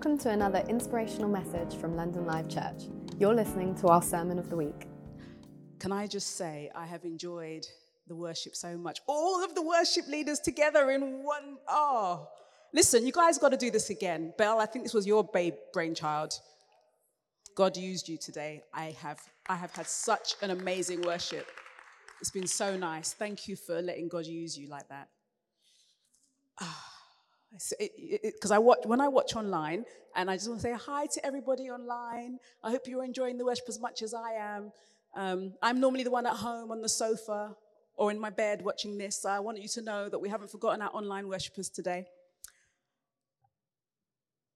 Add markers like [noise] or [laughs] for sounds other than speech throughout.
Welcome to another inspirational message from London Live Church. You're listening to our Sermon of the Week. Can I just say, I have enjoyed the worship so much. All of the worship leaders together in one. Oh, listen, you guys got to do this again. Belle, I think this was your babe brainchild. God used you today. I have, I have had such an amazing worship. It's been so nice. Thank you for letting God use you like that. Ah. Because I watch when I watch online, and I just want to say hi to everybody online. I hope you're enjoying the worship as much as I am. Um, I'm normally the one at home on the sofa or in my bed watching this. So I want you to know that we haven't forgotten our online worshippers today.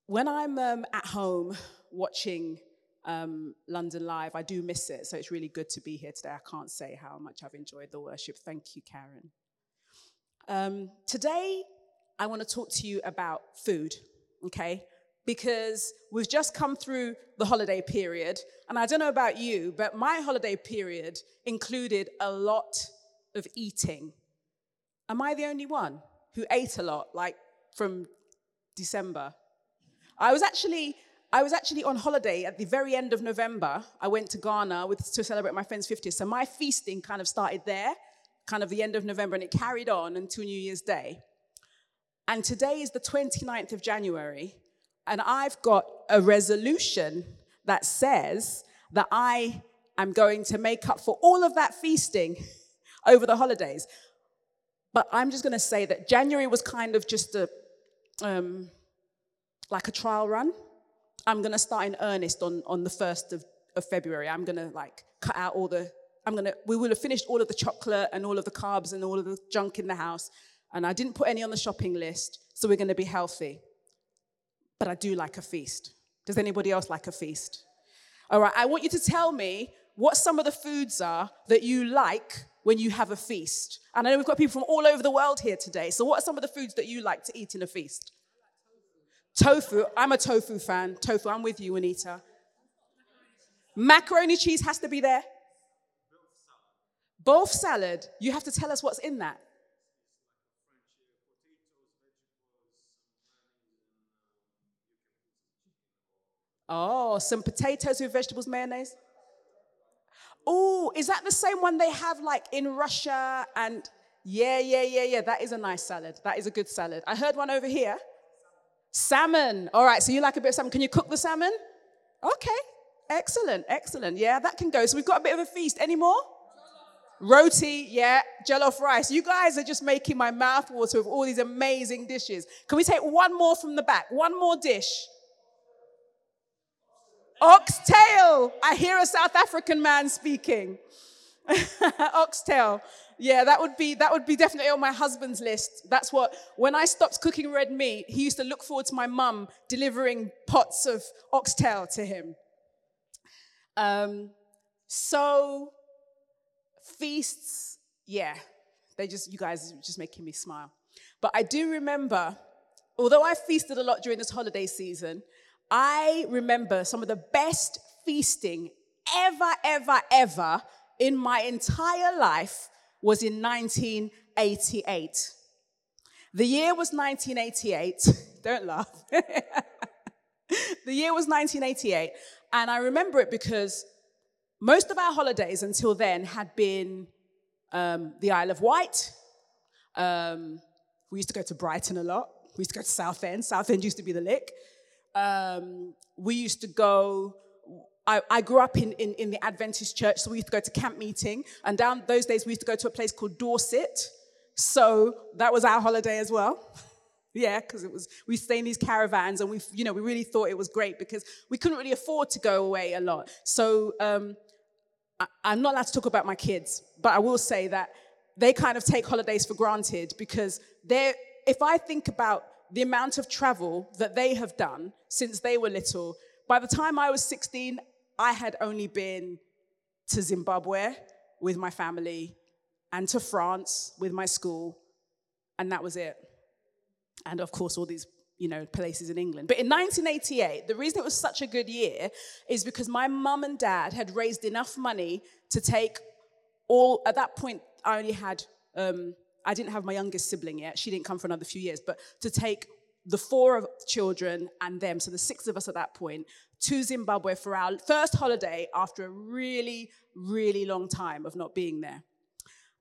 When I'm um, at home watching um, London Live, I do miss it. So it's really good to be here today. I can't say how much I've enjoyed the worship. Thank you, Karen. Um, today, I want to talk to you about food, okay? Because we've just come through the holiday period, and I don't know about you, but my holiday period included a lot of eating. Am I the only one who ate a lot, like from December? I was actually I was actually on holiday at the very end of November. I went to Ghana with, to celebrate my friend's 50th. So my feasting kind of started there, kind of the end of November, and it carried on until New Year's Day. And today is the 29th of January, and I've got a resolution that says that I am going to make up for all of that feasting [laughs] over the holidays. But I'm just going to say that January was kind of just a, um, like a trial run. I'm going to start in earnest on, on the 1st of, of February. I'm going to like cut out all the, I'm going to, we will have finished all of the chocolate and all of the carbs and all of the junk in the house. And I didn't put any on the shopping list, so we're going to be healthy. But I do like a feast. Does anybody else like a feast? All right, I want you to tell me what some of the foods are that you like when you have a feast. And I know we've got people from all over the world here today. So, what are some of the foods that you like to eat in a feast? Tofu. I'm a tofu fan. Tofu. I'm with you, Anita. Macaroni cheese has to be there. Both salad. You have to tell us what's in that. Oh, some potatoes with vegetables, mayonnaise. Oh, is that the same one they have like in Russia? And yeah, yeah, yeah, yeah. That is a nice salad. That is a good salad. I heard one over here. Salmon. All right, so you like a bit of salmon. Can you cook the salmon? Okay, excellent, excellent. Yeah, that can go. So we've got a bit of a feast. Any more? Roti, yeah, jollof rice. You guys are just making my mouth water with all these amazing dishes. Can we take one more from the back? One more dish. Oxtail. I hear a South African man speaking. [laughs] Oxtail. Yeah, that would be that would be definitely on my husband's list. That's what when I stopped cooking red meat, he used to look forward to my mum delivering pots of oxtail to him. Um, so feasts, yeah, they just you guys are just making me smile. But I do remember, although I feasted a lot during this holiday season, I remember some of the best feasting ever, ever, ever in my entire life was in 1988. The year was 1988. [laughs] Don't laugh. [laughs] the year was 1988. And I remember it because most of our holidays until then had been um, the Isle of Wight. Um, we used to go to Brighton a lot. We used to go to Southend. Southend used to be the lick. Um, we used to go I, I, grew up in, in, in, the Adventist church, so we used to go to camp meeting. And down those days, we used to go to a place called Dorset. So that was our holiday as well. [laughs] yeah, because it was we stay in these caravans, and we, you know, we really thought it was great because we couldn't really afford to go away a lot. So um, I, I'm not allowed to talk about my kids, but I will say that they kind of take holidays for granted because they're. If I think about the amount of travel that they have done since they were little, by the time I was 16, I had only been to Zimbabwe with my family and to France with my school, and that was it. And of course, all these you know, places in England. But in 1988, the reason it was such a good year is because my mum and dad had raised enough money to take all, at that point, I only had, um, I didn't have my youngest sibling yet. She didn't come for another few years, but to take the four of children and them, so the six of us at that point, to Zimbabwe for our first holiday after a really, really long time of not being there.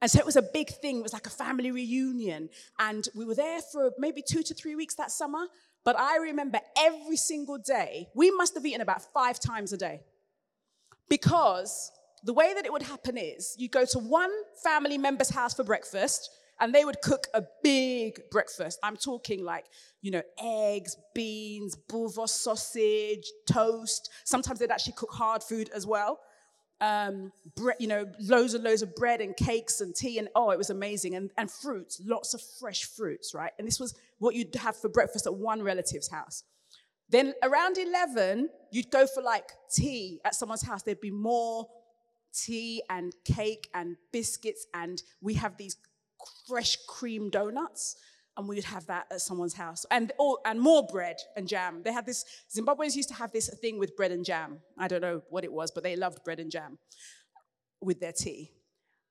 And so it was a big thing. It was like a family reunion. And we were there for maybe two to three weeks that summer. But I remember every single day, we must have eaten about five times a day. Because the way that it would happen is you go to one family member's house for breakfast, and they would cook a big breakfast. I'm talking like, you know, eggs, beans, boerewors sausage, toast. Sometimes they'd actually cook hard food as well. Um, bre- you know, loads and loads of bread and cakes and tea, and oh, it was amazing. And, and fruits, lots of fresh fruits, right? And this was what you'd have for breakfast at one relative's house. Then around 11, you'd go for like tea at someone's house. There'd be more tea and cake and biscuits, and we have these fresh cream donuts and we would have that at someone's house. And oh, and more bread and jam. They had this zimbabweans used to have this thing with bread and jam. I don't know what it was but they loved bread and jam with their tea.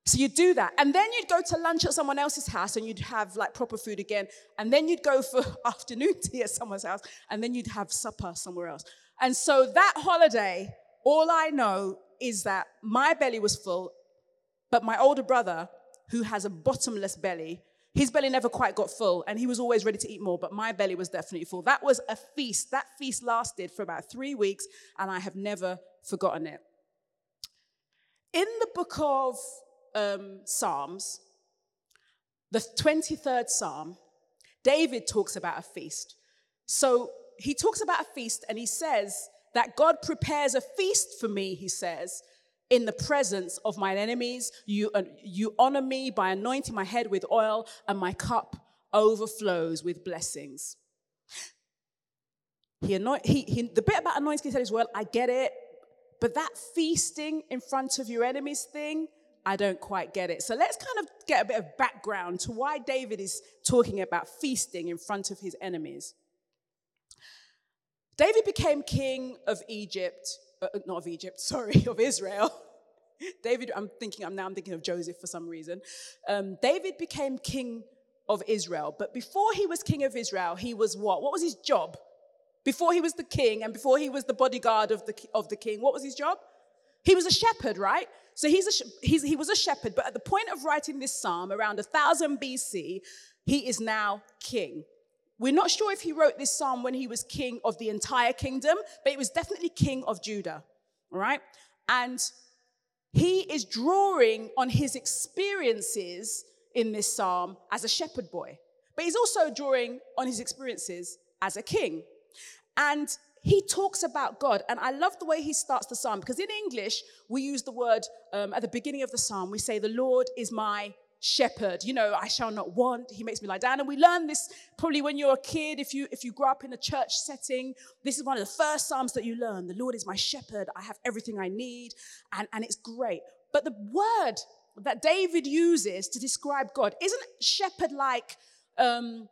So you'd do that and then you'd go to lunch at someone else's house and you'd have like proper food again and then you'd go for [laughs] afternoon tea at someone's house and then you'd have supper somewhere else. And so that holiday all i know is that my belly was full but my older brother who has a bottomless belly. His belly never quite got full, and he was always ready to eat more, but my belly was definitely full. That was a feast. That feast lasted for about three weeks, and I have never forgotten it. In the book of um, Psalms, the 23rd Psalm, David talks about a feast. So he talks about a feast, and he says that God prepares a feast for me, he says, in the presence of mine enemies. You, uh, you honor me by anointing my head with oil, and my cup overflows with blessings. He anoint, he, he, the bit about anointing he said is, well, I get it, but that feasting in front of your enemies thing, I don't quite get it. So let's kind of get a bit of background to why David is talking about feasting in front of his enemies. David became king of Egypt uh, uh, not of Egypt, [laughs] sorry, of Israel. [laughs] David, I'm thinking, I'm now I'm thinking of Joseph for some reason. Um, David became king of Israel, but before he was king of Israel, he was what? What was his job? Before he was the king and before he was the bodyguard of the, of the king, what was his job? He was a shepherd, right? So he's a, he's, he was a shepherd, but at the point of writing this psalm, around 1000 BC, he is now king. We're not sure if he wrote this psalm when he was king of the entire kingdom, but he was definitely king of Judah, right? And he is drawing on his experiences in this psalm as a shepherd boy, but he's also drawing on his experiences as a king. And he talks about God, and I love the way he starts the psalm because in English, we use the word um, at the beginning of the psalm, we say, The Lord is my shepherd. You know i shall not want. He makes me lie down. And we learn this probably when you're a kid. If you if you grow up in a church setting this is one of the first psalms that you learn. The lord is my shepherd. I have everything i need. And and it's great. But the word that david uses to describe god isn't shepherd like um,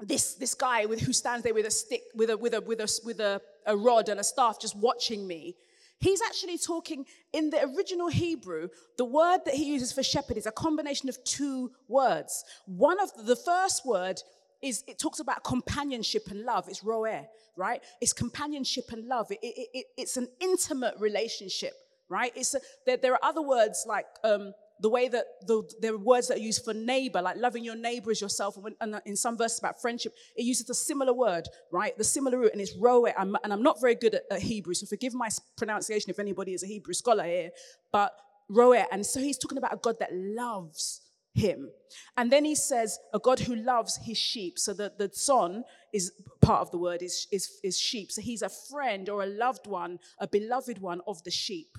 this this guy with who stands there with a stick with a with a with a with a, a rod and a staff just watching me He's actually talking in the original Hebrew, the word that he uses for shepherd is a combination of two words. One of the first word is it talks about companionship and love. It's roer, right? It's companionship and love. It, it, it, it's an intimate relationship, right? It's a, there, there, are other words like um, the way that the, are words that are used for neighbor, like loving your neighbor as yourself. And, when, and uh, in some verses about friendship, it uses a similar word, right? The similar root, and it's roe. I'm, and I'm not very good at, at, Hebrew, so forgive my pronunciation if anybody is a Hebrew scholar here. But roe, and so he's talking about a God that loves him. And then he says, a God who loves his sheep. So the, the son is part of the word is, is, is sheep. So he's a friend or a loved one, a beloved one of the sheep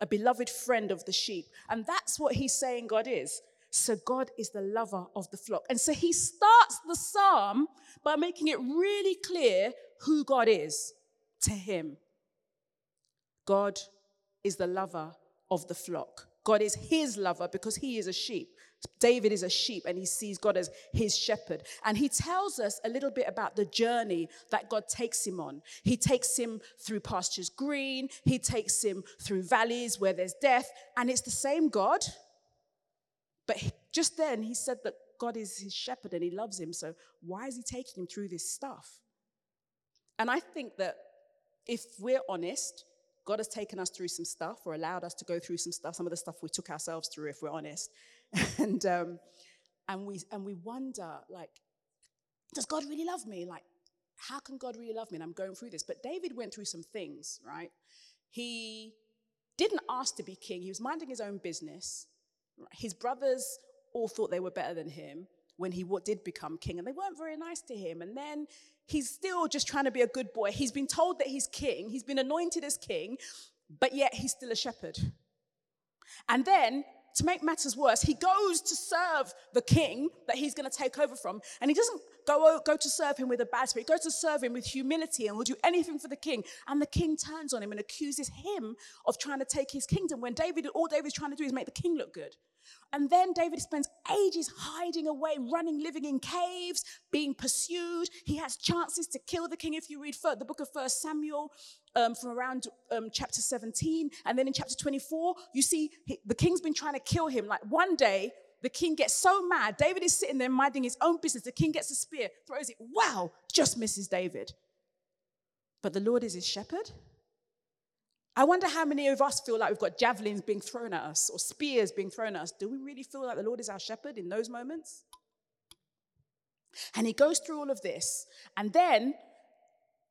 a beloved friend of the sheep. And that's what he's saying God is. So God is the lover of the flock. And so he starts the psalm by making it really clear who God is to him. God is the lover of the flock. God is his lover because he is a sheep. David is a sheep and he sees God as his shepherd. And he tells us a little bit about the journey that God takes him on. He takes him through pastures green, he takes him through valleys where there's death, and it's the same God. But just then he said that God is his shepherd and he loves him. So why is he taking him through this stuff? And I think that if we're honest, God has taken us through some stuff or allowed us to go through some stuff, some of the stuff we took ourselves through, if we're honest. [laughs] and, um, and, we, and we wonder, like, does God really love me? Like, how can God really love me? And I'm going through this. But David went through some things, right? He didn't ask to be king, he was minding his own business. His brothers all thought they were better than him when he did become king, and they weren't very nice to him. And then he's still just trying to be a good boy. He's been told that he's king, he's been anointed as king, but yet he's still a shepherd. And then to make matters worse, he goes to serve the king that he's going to take over from. And he doesn't go, go to serve him with a bad spirit. He goes to serve him with humility and will do anything for the king. And the king turns on him and accuses him of trying to take his kingdom when David, all David's trying to do is make the king look good. And then David spends ages hiding away, running, living in caves, being pursued. He has chances to kill the king. If you read the book of First Samuel um, from around um, chapter 17, and then in chapter 24, you see he, the king's been trying to kill him. Like one day, the king gets so mad. David is sitting there minding his own business. The king gets a spear, throws it. Wow, just misses David. But the Lord is his shepherd. I wonder how many of us feel like we've got javelins being thrown at us or spears being thrown at us. Do we really feel like the Lord is our shepherd in those moments? And he goes through all of this, and then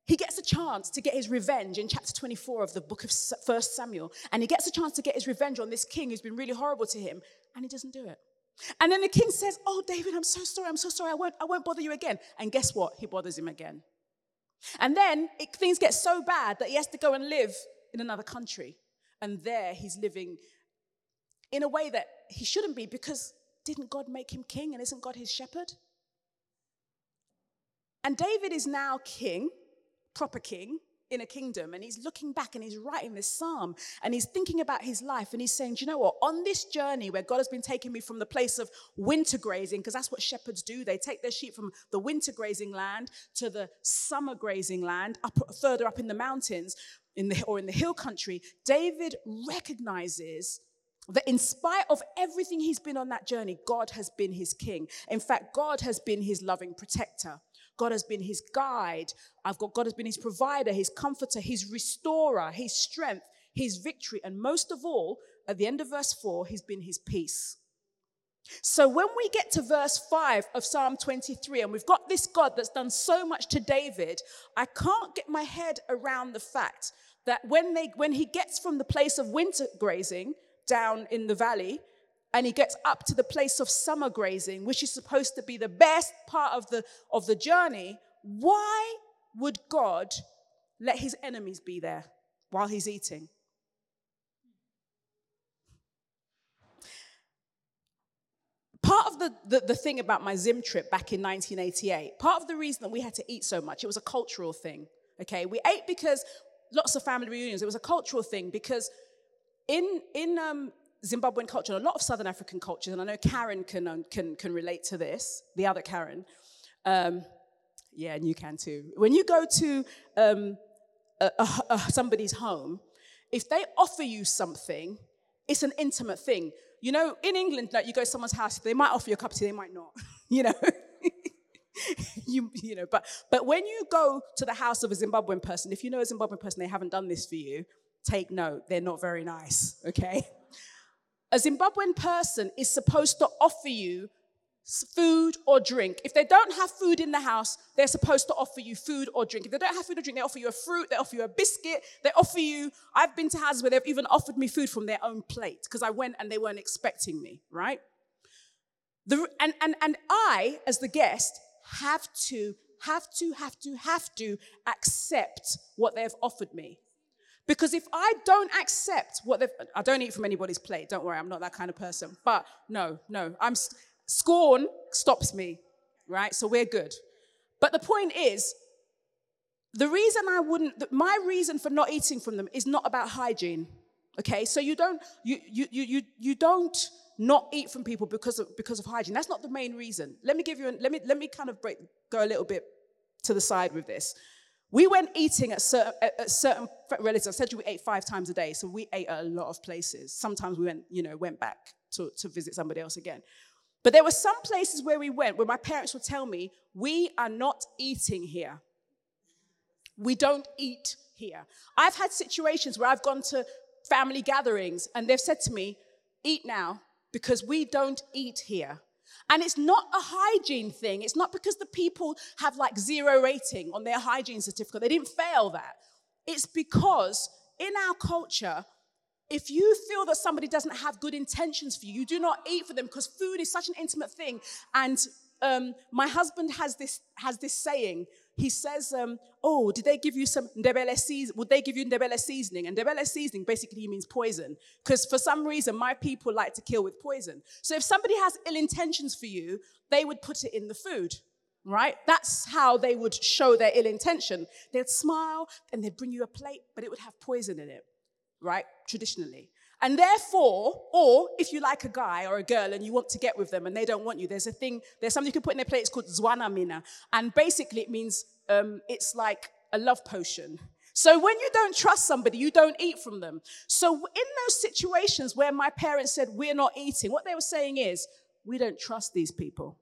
he gets a chance to get his revenge in chapter 24 of the book of 1 Samuel. And he gets a chance to get his revenge on this king who's been really horrible to him, and he doesn't do it. And then the king says, Oh, David, I'm so sorry, I'm so sorry, I won't, I won't bother you again. And guess what? He bothers him again. And then it, things get so bad that he has to go and live in another country. And there he's living in a way that he shouldn't be because didn't God make him king and isn't God his shepherd? And David is now king, proper king, in a kingdom and he's looking back and he's writing this psalm and he's thinking about his life and he's saying, Do you know what? On this journey where God has been taking me from the place of winter grazing, because that's what shepherds do, they take their sheep from the winter grazing land to the summer grazing land, up further up in the mountains in the, or in the hill country, David recognizes that in spite of everything he's been on that journey, God has been his king. In fact, God has been his loving protector. God has been his guide. I've got God has been his provider, his comforter, his restorer, his strength, his victory. And most of all, at the end of verse 4, he's been his peace. So when we get to verse 5 of Psalm 23, and we've got this God that's done so much to David, I can't get my head around the fact that when, they, when he gets from the place of winter grazing down in the valley, and he gets up to the place of summer grazing, which is supposed to be the best part of the, of the journey, why would God let his enemies be there while he's eating? Part of the, the, the, thing about my Zim trip back in 1988, part of the reason that we had to eat so much, it was a cultural thing. Okay, we ate because lots of family reunions. It was a cultural thing because in, in um, Zimbabwean culture, and a lot of Southern African cultures, and I know Karen can, um, can, can relate to this, the other Karen. Um, yeah, and you can too. When you go to um, a, a, a, somebody's home, if they offer you something, it's an intimate thing. You know, in England, like you go to someone's house, they might offer you a cup of tea, they might not. [laughs] you know, [laughs] you, you know. But but when you go to the house of a Zimbabwean person, if you know a Zimbabwean person, they haven't done this for you. Take note, they're not very nice. Okay, a Zimbabwean person is supposed to offer you food or drink. If they don't have food in the house, they're supposed to offer you food or drink. If they don't have food or drink, they offer you a fruit, they offer you a biscuit, they offer you. I've been to houses where they've even offered me food from their own plate because I went and they weren't expecting me, right? The, and, and, and I, as the guest, have to, have to, have to, have to accept what they've offered me. Because if I don't accept what they've, I don't eat from anybody's plate. Don't worry, I'm not that kind of person. But no, no, I'm scorn stops me, right? So we're good. But the point is, the reason I wouldn't, my reason for not eating from them is not about hygiene. Okay, so you don't, you you you you, you don't not eat from people because of because of hygiene. That's not the main reason. Let me give you, an, let me let me kind of break, go a little bit to the side with this. We went eating at certain, at certain relatives. I said we ate five times a day, so we ate at a lot of places. Sometimes we went, you know, went back to, to visit somebody else again. But there were some places where we went where my parents would tell me, We are not eating here. We don't eat here. I've had situations where I've gone to family gatherings and they've said to me, Eat now because we don't eat here. And it's not a hygiene thing. It's not because the people have like zero rating on their hygiene certificate. They didn't fail that. It's because in our culture, if you feel that somebody doesn't have good intentions for you, you do not eat for them because food is such an intimate thing. And um, my husband has this has this saying. He says, um, "Oh, did they give you some ndebele seasoning? Would they give you ndebele seasoning?" And ndebele seasoning basically means poison, because for some reason my people like to kill with poison. So if somebody has ill intentions for you, they would put it in the food right? That's how they would show their ill intention. They'd smile and they'd bring you a plate, but it would have poison in it right? Traditionally. And therefore, or if you like a guy or a girl and you want to get with them and they don't want you, there's a thing, there's something you can put in their plate, it's called Zwana Mina. And basically it means um, it's like a love potion. So when you don't trust somebody, you don't eat from them. So in those situations where my parents said, we're not eating, what they were saying is, we don't trust these people.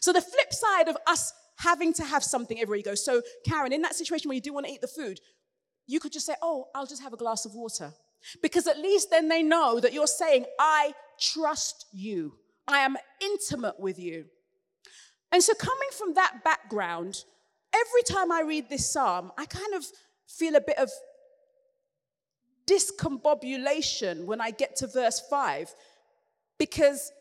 So the flip side of us having to have something everywhere you go. So Karen, in that situation where you do want to eat the food, you could just say, Oh, I'll just have a glass of water. Because at least then they know that you're saying, I trust you. I am intimate with you. And so, coming from that background, every time I read this psalm, I kind of feel a bit of discombobulation when I get to verse 5. Because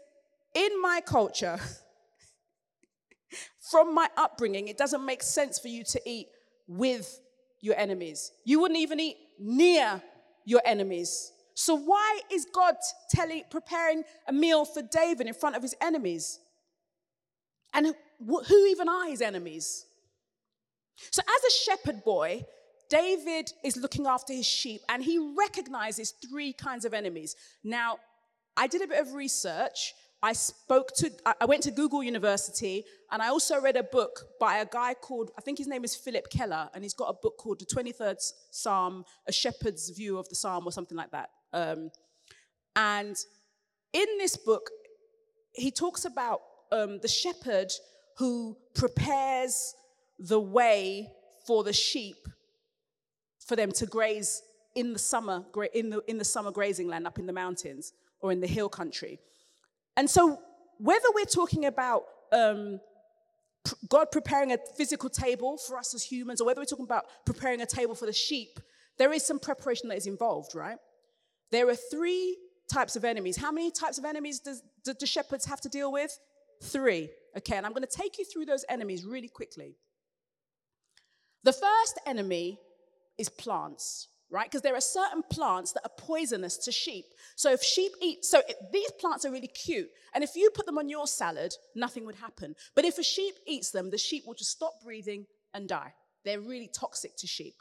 in my culture, [laughs] from my upbringing, it doesn't make sense for you to eat with your enemies. You wouldn't even eat near your enemies. So why is God telling, preparing a meal for David in front of his enemies? And who even are his enemies? So as a shepherd boy, David is looking after his sheep and he recognizes three kinds of enemies. Now, I did a bit of research I spoke to, I went to Google University and I also read a book by a guy called, I think his name is Phillip Keller, and he's got a book called The 23rd Psalm, A Shepherd's View of the Psalm, or something like that. Um, and in this book, he talks about um, the shepherd who prepares the way for the sheep for them to graze in the summer, in the, in the summer grazing land up in the mountains or in the hill country. And so, whether we're talking about um, God preparing a physical table for us as humans, or whether we're talking about preparing a table for the sheep, there is some preparation that is involved, right? There are three types of enemies. How many types of enemies does, do the shepherds have to deal with? Three. Okay, and I'm going to take you through those enemies really quickly. The first enemy is plants right? Because there are certain plants that are poisonous to sheep. So if sheep eat, so it, these plants are really cute. And if you put them on your salad, nothing would happen. But if a sheep eats them, the sheep will just stop breathing and die. They're really toxic to sheep.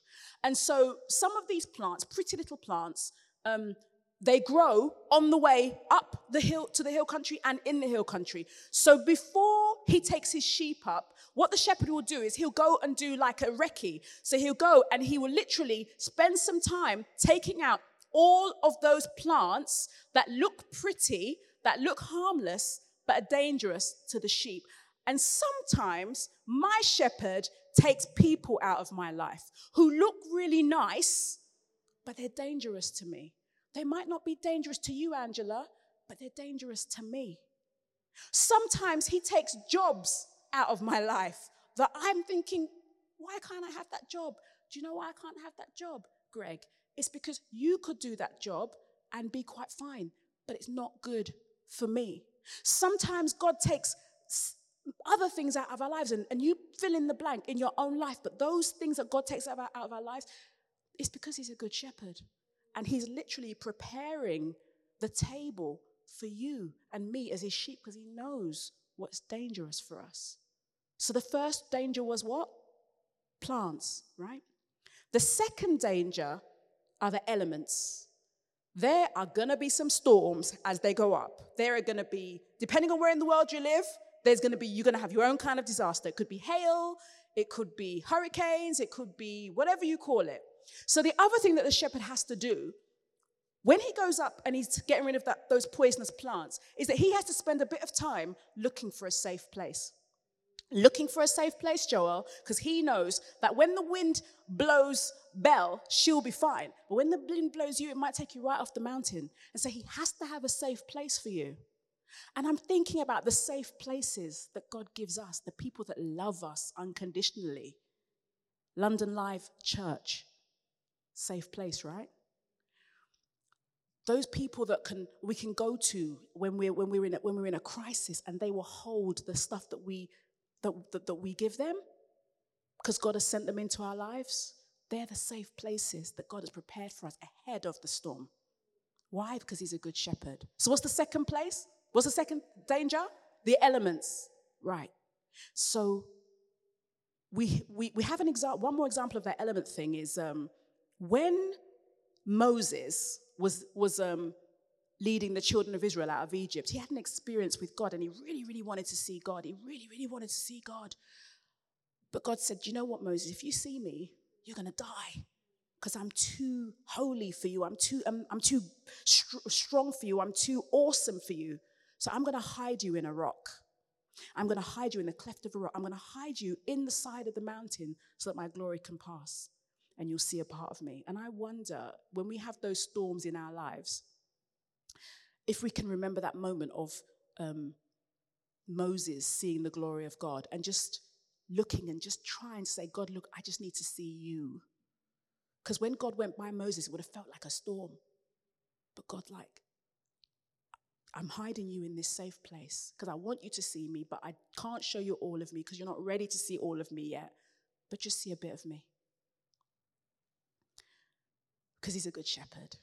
And so some of these plants, pretty little plants, um, they grow on the way up the hill to the hill country and in the hill country. So before he takes his sheep up, what the shepherd will do is he'll go and do like a recce. So he'll go and he will literally spend some time taking out all of those plants that look pretty, that look harmless, but are dangerous to the sheep. And sometimes my shepherd takes people out of my life who look really nice, but they're dangerous to me. They might not be dangerous to you, Angela, but they're dangerous to me. Sometimes he takes jobs out of my life that I'm thinking, why can't I have that job? Do you know why I can't have that job, Greg? It's because you could do that job and be quite fine, but it's not good for me. Sometimes God takes other things out of our lives and, and you fill in the blank in your own life, but those things that God takes out of, our, out of our lives, it's because He's a good shepherd. And He's literally preparing the table for you and me as His sheep because He knows what's dangerous for us. So the first danger was what? Plants, right? The second danger are the elements. There are going to be some storms as they go up. There are going to be, depending on where in the world you live, there's going to be, you're going to have your own kind of disaster. It could be hail, it could be hurricanes, it could be whatever you call it. So the other thing that the shepherd has to do when he goes up and he's getting rid of that, those poisonous plants, is that he has to spend a bit of time looking for a safe place. Looking for a safe place, Joel, because he knows that when the wind blows Belle, she'll be fine. But when the wind blows you, it might take you right off the mountain. And so he has to have a safe place for you. And I'm thinking about the safe places that God gives us, the people that love us unconditionally. London Live Church, safe place, right? Those people that can we can go to when we're when we're in a, when we're in a crisis, and they will hold the stuff that we that, that, that we give them, because God has sent them into our lives. They're the safe places that God has prepared for us ahead of the storm. Why? Because He's a good shepherd. So, what's the second place? What's the second danger? The elements. Right. So we, we, we have an example, one more example of that element thing is um, when Moses was, was um, leading the children of Israel out of Egypt, he had an experience with God and he really, really wanted to see God. He really, really wanted to see God. But God said, You know what, Moses? If you see me, you're going to die because I'm too holy for you. I'm too, I'm, I'm too st- strong for you. I'm too awesome for you. So I'm going to hide you in a rock. I'm going to hide you in the cleft of a rock. I'm going to hide you in the side of the mountain so that my glory can pass and you'll see a part of me. And I wonder when we have those storms in our lives, if we can remember that moment of um, Moses seeing the glory of God and just looking and just trying to say, God, look, I just need to see you. Because when God went by Moses, it would have felt like a storm. But God, like, I'm hiding you in this safe place because I want you to see me, but I can't show you all of me because you're not ready to see all of me yet. But just see a bit of me. Because he's a good shepherd.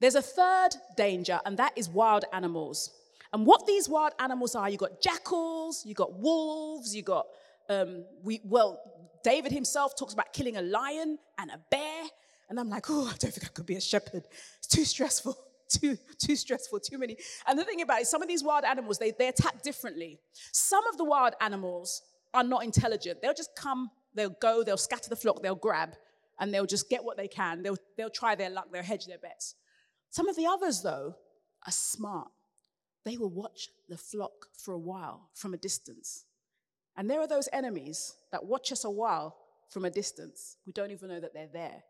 There's a third danger, and that is wild animals. And what these wild animals are, you've got jackals, you've got wolves, you've got, um, we, well, David himself talks about killing a lion and a bear. And I'm like, oh, I don't think I could be a shepherd. It's too stressful [laughs] too, too stressful, too many. And the thing about it, some of these wild animals, they, they attack differently. Some of the wild animals are not intelligent. They'll just come, they'll go, they'll scatter the flock, they'll grab, and they'll just get what they can. They'll, they'll try their luck, they'll hedge their bets. Some of the others, though, are smart. They will watch the flock for a while from a distance. And there are those enemies that watch us a while from a distance. We don't even know that they're there.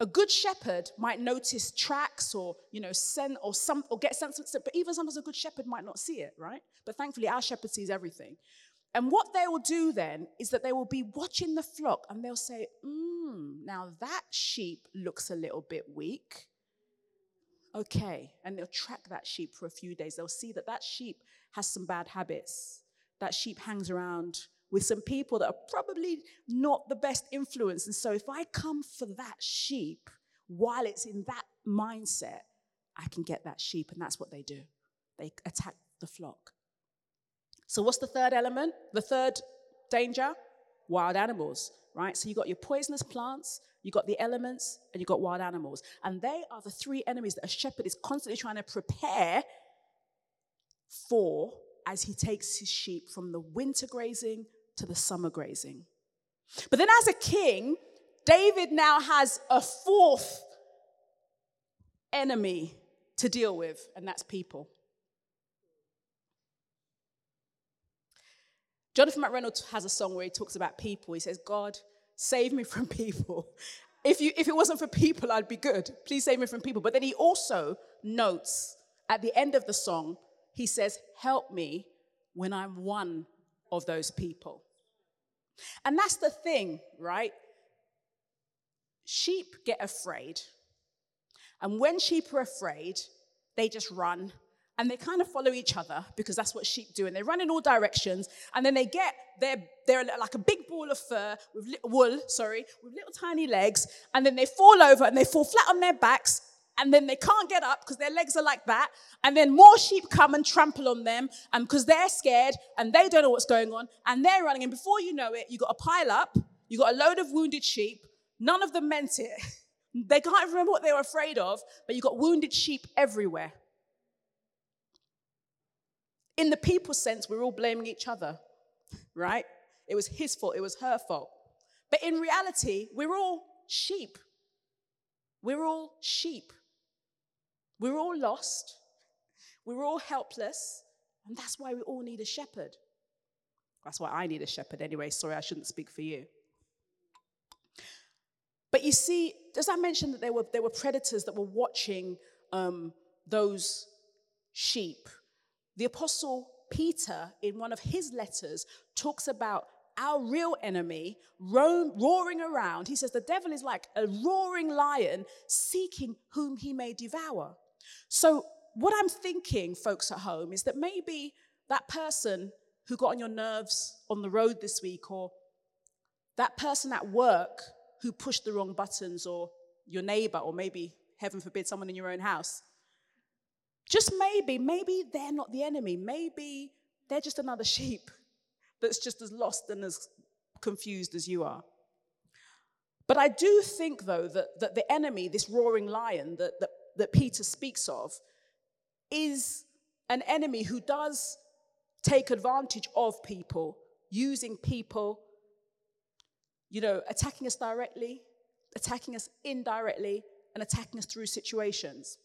A good shepherd might notice tracks or, you know, scent or some or get sense, but even sometimes a good shepherd might not see it, right? But thankfully, our shepherd sees everything. And what they will do then is that they will be watching the flock and they'll say, hmm, now that sheep looks a little bit weak. Okay. And they'll track that sheep for a few days. They'll see that that sheep has some bad habits. That sheep hangs around with some people that are probably not the best influence. And so if I come for that sheep while it's in that mindset, I can get that sheep. And that's what they do. They attack the flock. So what's the third element? The third danger? Wild animals, right? So you've got your poisonous plants, you've got the elements, and you've got wild animals. And they are the three enemies that a shepherd is constantly trying to prepare for as he takes his sheep from the winter grazing to the summer grazing. But then, as a king, David now has a fourth enemy to deal with, and that's people. Jonathan McReynolds has a song where he talks about people. He says, God, save me from [laughs] people. If, you, if it wasn't for people, I'd be good. Please save me from people. But then he also notes at the end of the song, he says, Help me when I'm one of those people. And that's the thing, right? Sheep get afraid. And when sheep are afraid, they just run and they kind of follow each other because that's what sheep do. And they run in all directions. And then they get, they're, they're like a big ball of fur with wool, sorry, with little tiny legs. And then they fall over and they fall flat on their backs and then they can't get up because their legs are like that. And then more sheep come and trample on them and because they're scared and they don't know what's going on and they're running. And before you know it, you got a pile up, you got a load of wounded sheep. None of them meant it. [laughs] they can't remember what they were afraid of, but you got wounded sheep everywhere. In the people sense, we're all blaming each other, right? It was his fault, it was her fault. But in reality, we're all sheep We're all sheep. We're all lost. We're all helpless. And that's why we all need a shepherd. That's why I need a shepherd anyway. Sorry, I shouldn't speak for you. But you see, as I mentioned, that there were, there were predators that were watching um, those sheep. The apostle Peter, in one of his letters, talks about our real enemy roaring around. He says the devil is like a roaring lion seeking whom he may devour. So, what I'm thinking, folks at home, is that maybe that person who got on your nerves on the road this week, or that person at work who pushed the wrong buttons, or your neighbor, or maybe, heaven forbid, someone in your own house, just maybe, maybe they're not the enemy. Maybe they're just another sheep [laughs] that's just as lost and as confused as you are. But I do think, though, that, that the enemy, this roaring lion that, that, that Peter speaks of, is an enemy who does take advantage of people, using people, you know, attacking us directly, attacking us indirectly, and attacking us through situations.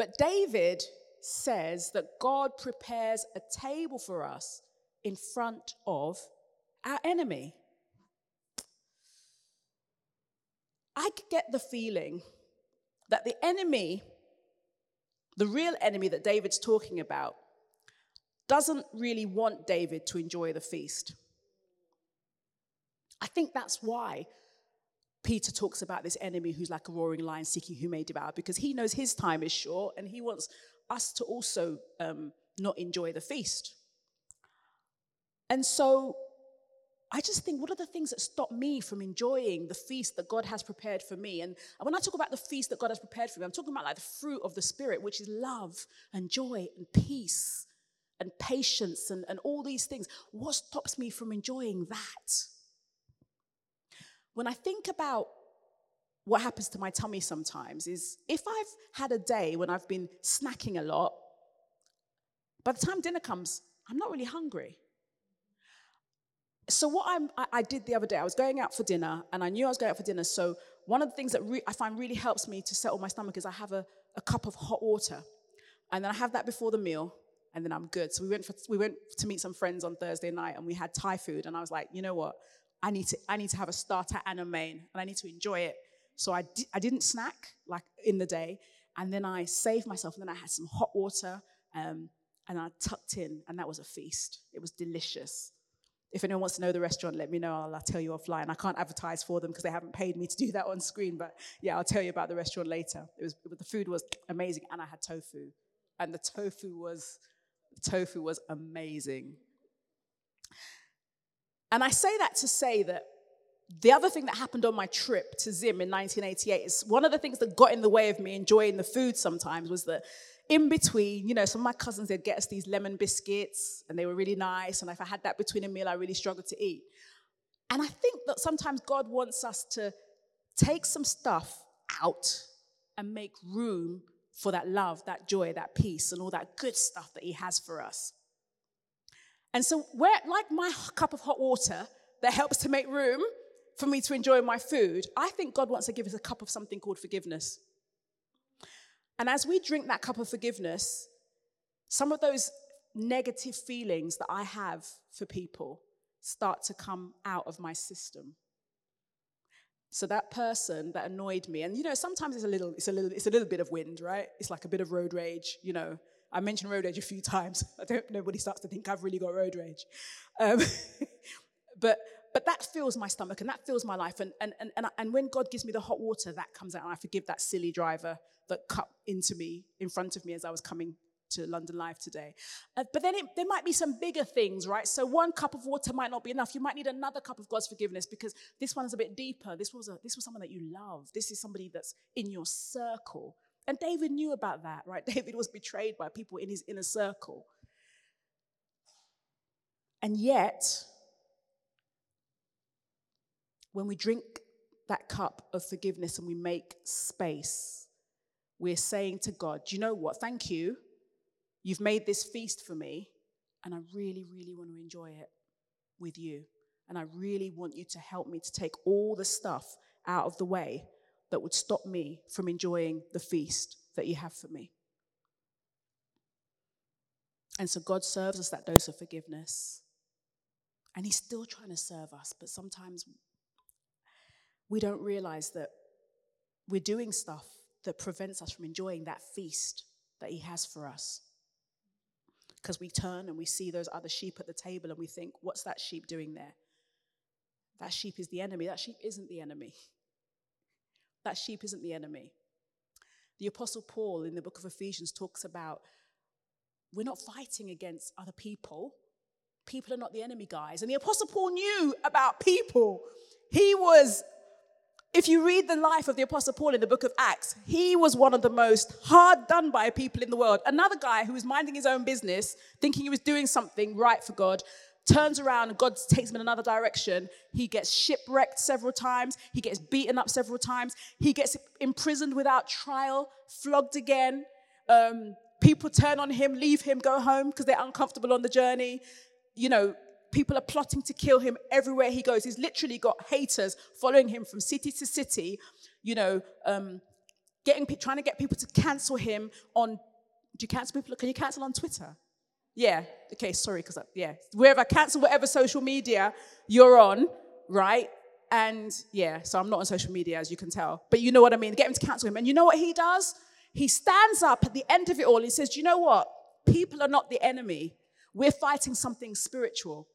But David says that God prepares a table for us in front of our enemy. I get the feeling that the enemy, the real enemy that David's talking about, doesn't really want David to enjoy the feast. I think that's why Peter talks about this enemy who's like a roaring lion seeking who may devour, because he knows his time is short and he wants us to also um, not enjoy the feast. And so I just think, what are the things that stop me from enjoying the feast that God has prepared for me? And when I talk about the feast that God has prepared for me, I'm talking about like the fruit of the Spirit, which is love and joy and peace and patience and, and all these things. What stops me from enjoying that? When I think about what happens to my tummy sometimes, is if I've had a day when I've been snacking a lot, by the time dinner comes, I'm not really hungry so what I'm, I, I, did the other day, I was going out for dinner, and I knew I was going out for dinner. So one of the things that re- I find really helps me to settle my stomach is I have a, a cup of hot water, and then I have that before the meal, and then I'm good. So we went for, we went to meet some friends on Thursday night, and we had Thai food, and I was like, you know what, I need to I need to have a starter and a main, and I need to enjoy it. So I di- I didn't snack like in the day, and then I saved myself, and then I had some hot water, um, and I tucked in, and that was a feast. It was delicious. If anyone wants to know the restaurant, let me know. I'll, I'll tell you offline. I can't advertise for them because they haven't paid me to do that on screen. But yeah, I'll tell you about the restaurant later. It was, the food was amazing, and I had tofu, and the tofu was tofu was amazing. And I say that to say that the other thing that happened on my trip to Zim in 1988 is one of the things that got in the way of me enjoying the food sometimes was that in between, you know, some of my cousins, they'd get us these lemon biscuits and they were really nice. And if I had that between a meal, I really struggled to eat. And I think that sometimes God wants us to take some stuff out and make room for that love, that joy, that peace, and all that good stuff that He has for us. And so, where, like my cup of hot water that helps to make room for me to enjoy my food, I think God wants to give us a cup of something called forgiveness. And as we drink that cup of forgiveness, some of those negative feelings that I have for people start to come out of my system. So that person that annoyed me, and you know, sometimes it's a little, it's a little, it's a little bit of wind, right? It's like a bit of road rage, you know. I mentioned road rage a few times. [laughs] I don't nobody starts to think I've really got road rage. Um, [laughs] but but that fills my stomach and that fills my life. And, and, and, and, and when God gives me the hot water, that comes out and I forgive that silly driver that cut into me in front of me as I was coming to London Live today. Uh, but then it, there might be some bigger things, right? So one cup of water might not be enough. You might need another cup of God's forgiveness because this one is a bit deeper. This was, a, this was someone that you love. This is somebody that's in your circle. And David knew about that, right? [laughs] David was betrayed by people in his inner circle. And yet, when we drink that cup of forgiveness and we make space, we're saying to God, Do you know what? Thank you. You've made this feast for me, and I really, really want to enjoy it with you. And I really want you to help me to take all the stuff out of the way that would stop me from enjoying the feast that you have for me. And so God serves us that dose of forgiveness. And He's still trying to serve us, but sometimes we don't realize that we're doing stuff that prevents us from enjoying that feast that He has for us. Because we turn and we see those other sheep at the table and we think, what's that sheep doing there? That sheep is the enemy. That sheep isn't the enemy. That sheep isn't the enemy. The Apostle Paul in the book of Ephesians talks about we're not fighting against other people. People are not the enemy, guys. And the Apostle Paul knew about people. He was, if you read the life of the Apostle Paul in the book of Acts, he was one of the most hard done by people in the world. Another guy who was minding his own business, thinking he was doing something right for God, turns around and God takes him in another direction. He gets shipwrecked several times. He gets beaten up several times. He gets imprisoned without trial, flogged again. Um, People turn on him, leave him, go home because they're uncomfortable on the journey. You know, people are plotting to kill him everywhere he goes. He's literally got haters following him from city to city, you know, um, getting, trying to get people to cancel him on, do you cancel people? Can you cancel on Twitter? Yeah, okay, sorry, because, yeah, wherever, cancel whatever social media you're on, right? And yeah, so I'm not on social media, as you can tell. But you know what I mean? Get him to cancel him. And you know what he does? he stands up at the end of it all. He says, You know what? People are not the enemy. We're fighting something spiritual.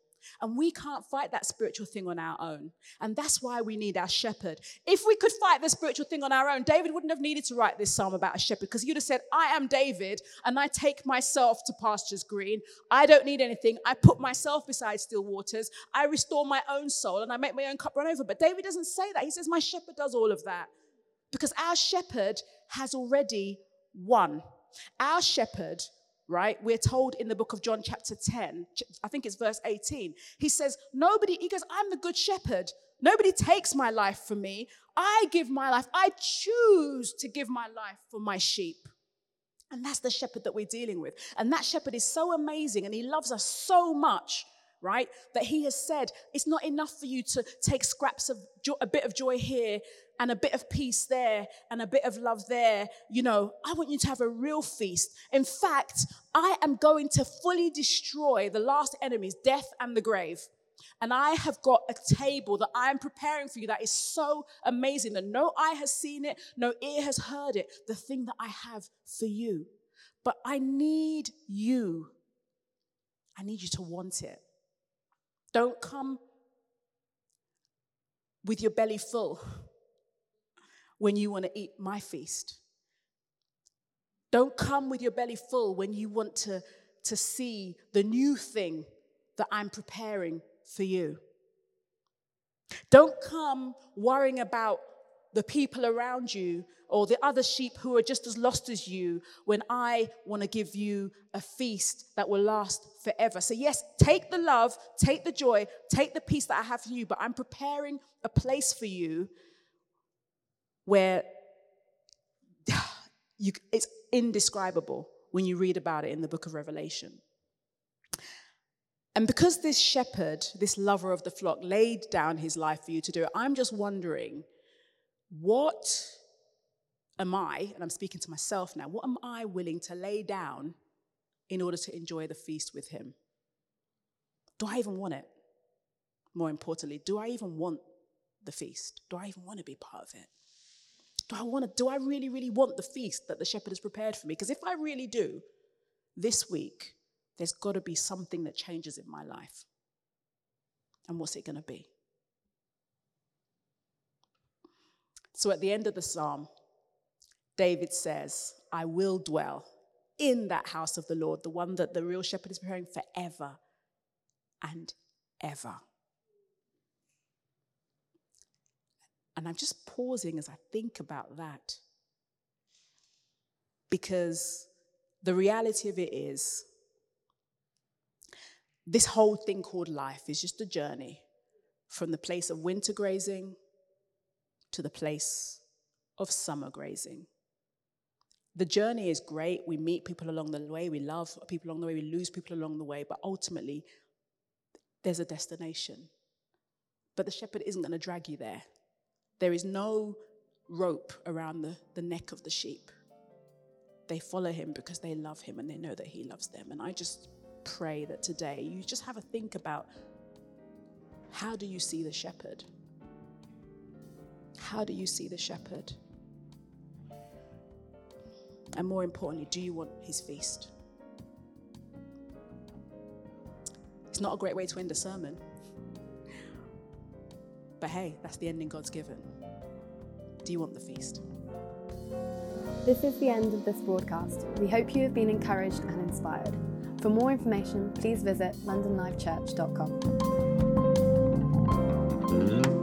And we can't fight that spiritual thing on our own. And that's why we need our shepherd. If we could fight the spiritual thing on our own, David wouldn't have needed to write this psalm about a shepherd because he would have said, I am David and I take myself to pastures green. I don't need anything. I put myself beside still waters. I restore my own soul and I make my own cup run over. But David doesn't say that. He says, My shepherd does all of that. Because our shepherd has already won. Our shepherd, right? We're told in the book of John, chapter 10, I think it's verse 18. He says, Nobody, he goes, I'm the good shepherd. Nobody takes my life from me. I give my life. I choose to give my life for my sheep. And that's the shepherd that we're dealing with. And that shepherd is so amazing and he loves us so much, right? That he has said, it's not enough for you to take scraps of jo- a bit of joy here and a bit of peace there and a bit of love there. You know, I want you to have a real feast. In fact, I am going to fully destroy the last enemies, death and the grave. And I have got a table that I am preparing for you that is so amazing that no eye has seen it, no ear has heard it, the thing that I have for you. But I need you. I need you to want it. Don't come with your belly full when you want to eat my feast. Don't come with your belly full when you want to, to see the new thing that I'm preparing for you. Don't come worrying about the people around you or the other sheep who are just as lost as you when I want to give you a feast that will last forever. So, yes, take the love, take the joy, take the peace that I have for you, but I'm preparing a place for you where [sighs] you, it's indescribable when you read about it in the book of Revelation. And because this shepherd, this lover of the flock, laid down his life for you to do it, I'm just wondering what am I, and I'm speaking to myself now, what am I willing to lay down in order to enjoy the feast with him? Do I even want it? More importantly, do I even want the feast? Do I even want to be part of it? do I want to, do I really, really want the feast that the shepherd has prepared for me? Because if I really do, this week, there's got to be something that changes in my life. And what's it going to be? So at the end of the psalm, David says, I will dwell in that house of the Lord, the one that the real shepherd is preparing forever and ever. And I'm just pausing as I think about that. Because the reality of it is, this whole thing called life is just a journey from the place of winter grazing to the place of summer grazing. The journey is great. We meet people along the way, we love people along the way, we lose people along the way, but ultimately, there's a destination. But the shepherd isn't going to drag you there. There is no rope around the, the neck of the sheep. They follow him because they love him and they know that he loves them. And I just pray that today you just have a think about how do you see the shepherd? How do you see the shepherd? And more importantly, do you want his feast? It's not a great way to end a sermon. But hey, that's the ending God's given. Do you want the feast? This is the end of this broadcast. We hope you have been encouraged and inspired. For more information, please visit londonlivechurch.com.